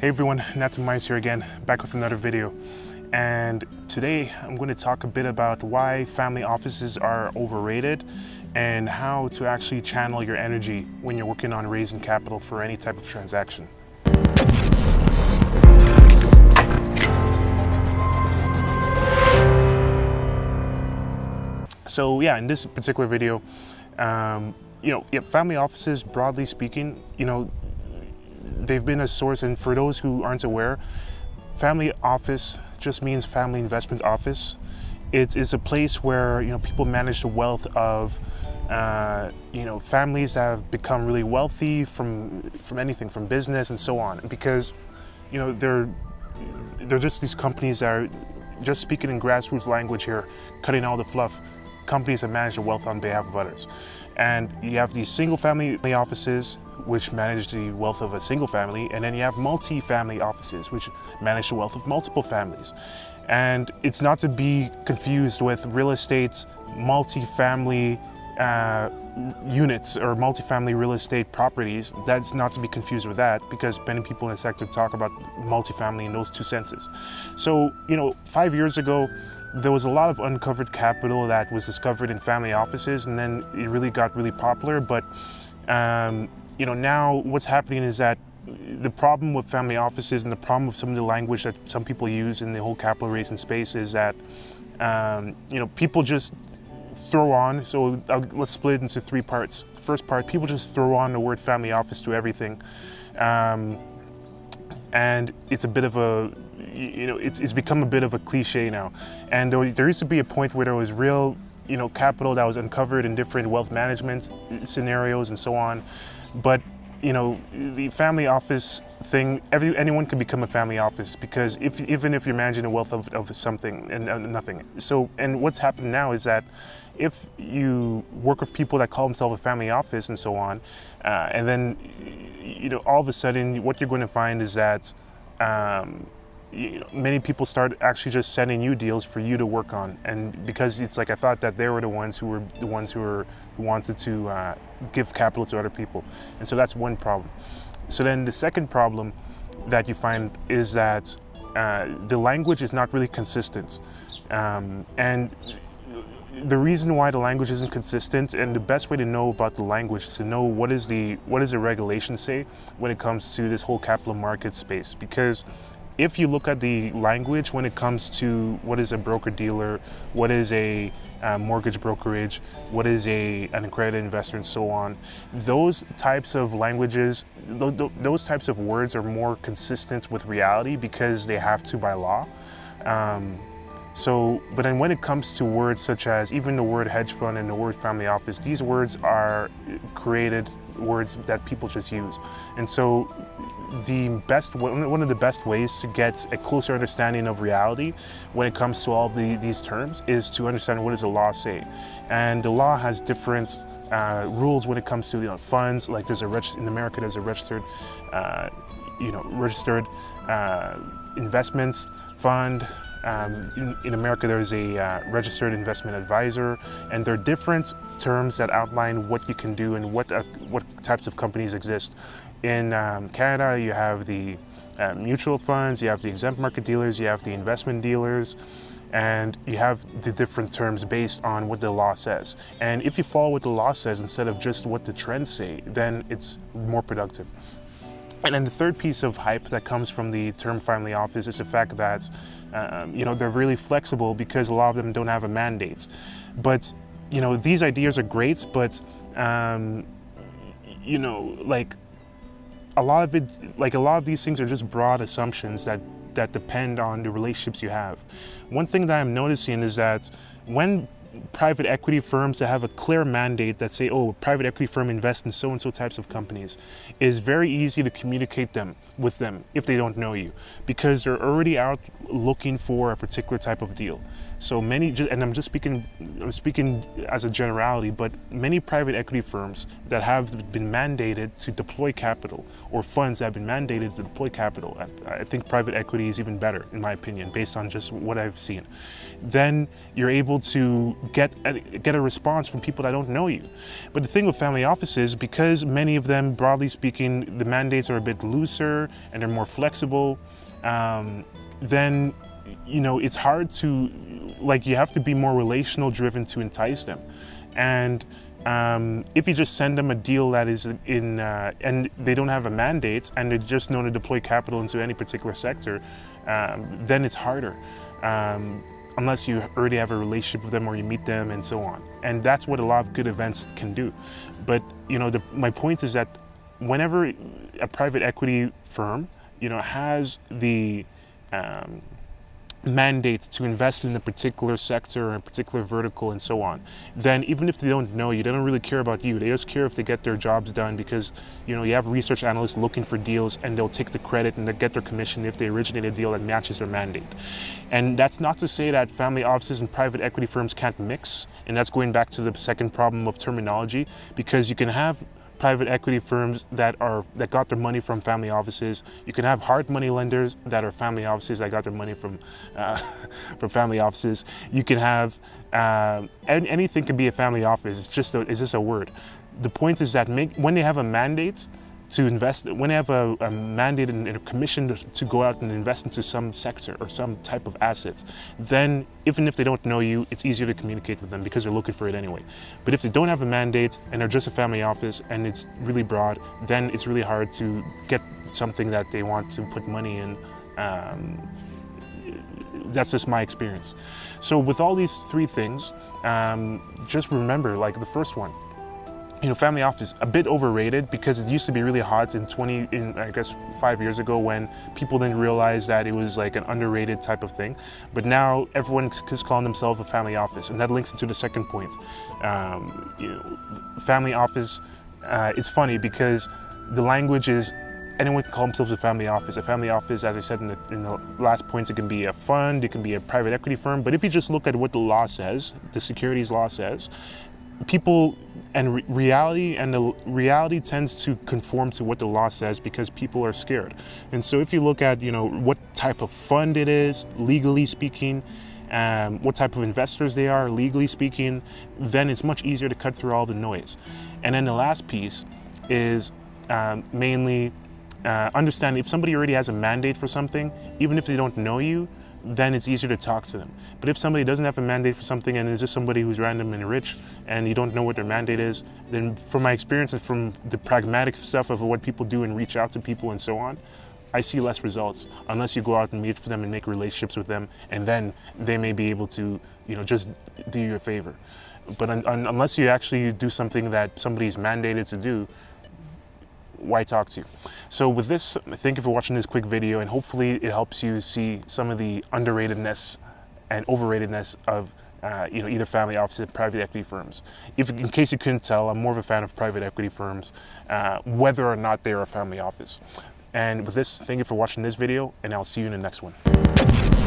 Hey everyone, Nats Mice here again, back with another video. And today I'm going to talk a bit about why family offices are overrated and how to actually channel your energy when you're working on raising capital for any type of transaction. So yeah, in this particular video, um, you know, yeah, family offices, broadly speaking, you know, they've been a source, and for those who aren't aware, family office just means family investment office. It's, it's a place where you know people manage the wealth of uh, you know families that have become really wealthy from from anything from business and so on because you know they're they're just these companies that are just speaking in grassroots language here, cutting all the fluff companies that manage the wealth on behalf of others. And you have these single family offices which manage the wealth of a single family, and then you have multi-family offices which manage the wealth of multiple families. And it's not to be confused with real estate's multi-family uh, units or multifamily real estate properties. That's not to be confused with that because many people in the sector talk about multifamily in those two senses. So, you know, five years ago, there was a lot of uncovered capital that was discovered in family offices and then it really got really popular. But, um, you know, now what's happening is that the problem with family offices and the problem with some of the language that some people use in the whole capital raising space is that, um, you know, people just throw on, so I'll, let's split it into three parts. First part, people just throw on the word family office to everything. Um, and it's a bit of a, you know, it's, it's become a bit of a cliche now. And there, there used to be a point where there was real, you know, capital that was uncovered in different wealth management scenarios and so on. But you know, the family office thing, every, anyone can become a family office because if, even if you're managing a wealth of, of something and uh, nothing. So, and what's happened now is that if you work with people that call themselves a family office and so on, uh, and then, you know, all of a sudden what you're going to find is that um, many people start actually just sending you deals for you to work on, and because it's like I thought that they were the ones who were the ones who were who wanted to uh, give capital to other people, and so that's one problem. So then the second problem that you find is that uh, the language is not really consistent, um, and the reason why the language isn't consistent and the best way to know about the language is to know what is the what does the regulation say when it comes to this whole capital market space? Because if you look at the language when it comes to what is a broker dealer, what is a uh, mortgage brokerage, what is a an accredited investor, and so on, those types of languages, th th those types of words are more consistent with reality because they have to by law. Um, so, but then when it comes to words such as even the word hedge fund and the word family office, these words are created words that people just use. And so the best, one of the best ways to get a closer understanding of reality when it comes to all of the, these terms is to understand what does the law say. And the law has different uh, rules when it comes to you know, funds, like there's a, in America there's a registered, uh, you know, registered uh, investments fund, um, in, in, America, there's a uh, registered investment advisor, and there are different terms that outline what you can do and what, uh, what types of companies exist. In um, Canada, you have the uh, mutual funds, you have the exempt market dealers, you have the investment dealers, and you have the different terms based on what the law says. And if you follow what the law says instead of just what the trends say, then it's more productive. And then the third piece of hype that comes from the term family office is the fact that, um, you know, they're really flexible because a lot of them don't have a mandate. But, you know, these ideas are great, but, um, you know, like a lot of it, like a lot of these things are just broad assumptions that that depend on the relationships you have. One thing that I'm noticing is that when private equity firms that have a clear mandate that say, oh, private equity firm invests in so and so types of companies, is very easy to communicate them with them if they don't know you because they're already out looking for a particular type of deal. So many, and I'm just speaking, I'm speaking as a generality, but many private equity firms that have been mandated to deploy capital or funds that have been mandated to deploy capital, I think private equity is even better in my opinion, based on just what I've seen. Then you're able to get a, get a response from people that don't know you. But the thing with family offices, because many of them, broadly speaking, the mandates are a bit looser and they're more flexible, um, then you know it's hard to like you have to be more relational driven to entice them, and um, if you just send them a deal that is in, uh, and they don't have a mandate and they just know to deploy capital into any particular sector, um, then it's harder. Um, unless you already have a relationship with them or you meet them and so on. And that's what a lot of good events can do. But, you know, the, my point is that whenever a private equity firm, you know, has the, um, mandates to invest in a particular sector or a particular vertical and so on, then even if they don't know you, they don't really care about you. They just care if they get their jobs done because you know you have research analysts looking for deals and they'll take the credit and they get their commission if they originate a deal that matches their mandate. And that's not to say that family offices and private equity firms can't mix. And that's going back to the second problem of terminology because you can have private equity firms that are that got their money from family offices. You can have hard money lenders that are family offices that got their money from uh, from family offices. You can have uh, anything can be a family office. It's just a, it's just a word. The point is that make, when they have a mandate to invest, when they have a, a mandate and a commission to, go out and invest into some sector or some type of assets, then even if they don't know you, it's easier to communicate with them because they're looking for it anyway. But if they don't have a mandate and they're just a family office and it's really broad, then it's really hard to get something that they want to put money in. Um, that's just my experience. So with all these three things, um, just remember like the first one, you know, family office a bit overrated because it used to be really hot in 20, in I guess five years ago when people didn't realize that it was like an underrated type of thing. But now everyone is calling themselves a family office, and that links into the second point. Um, you know, family office. Uh, it's funny because the language is anyone can call themselves a family office. A family office, as I said in the, in the, last points, it can be a fund, it can be a private equity firm. But if you just look at what the law says, the securities law says, people and re reality and the reality tends to conform to what the law says because people are scared. And so if you look at, you know, what type of fund it is, legally speaking, um, what type of investors they are, legally speaking, then it's much easier to cut through all the noise. And then the last piece is um, mainly uh, understanding if somebody already has a mandate for something, even if they don't know you, then it's easier to talk to them. But if somebody doesn't have a mandate for something and it's just somebody who's random and rich and you don't know what their mandate is, then from my experience and from the pragmatic stuff of what people do and reach out to people and so on, I see less results unless you go out and meet for them and make relationships with them, and then they may be able to, you know, just do you a favor. But un unless you actually do something that somebody's mandated to do, why talk to you? So with this, thank you for watching this quick video and hopefully it helps you see some of the underratedness and overratedness of uh, you know, either family offices, or private equity firms. If, in case you couldn't tell, I'm more of a fan of private equity firms, uh, whether or not they are a family office. And with this, thank you for watching this video, and I'll see you in the next one.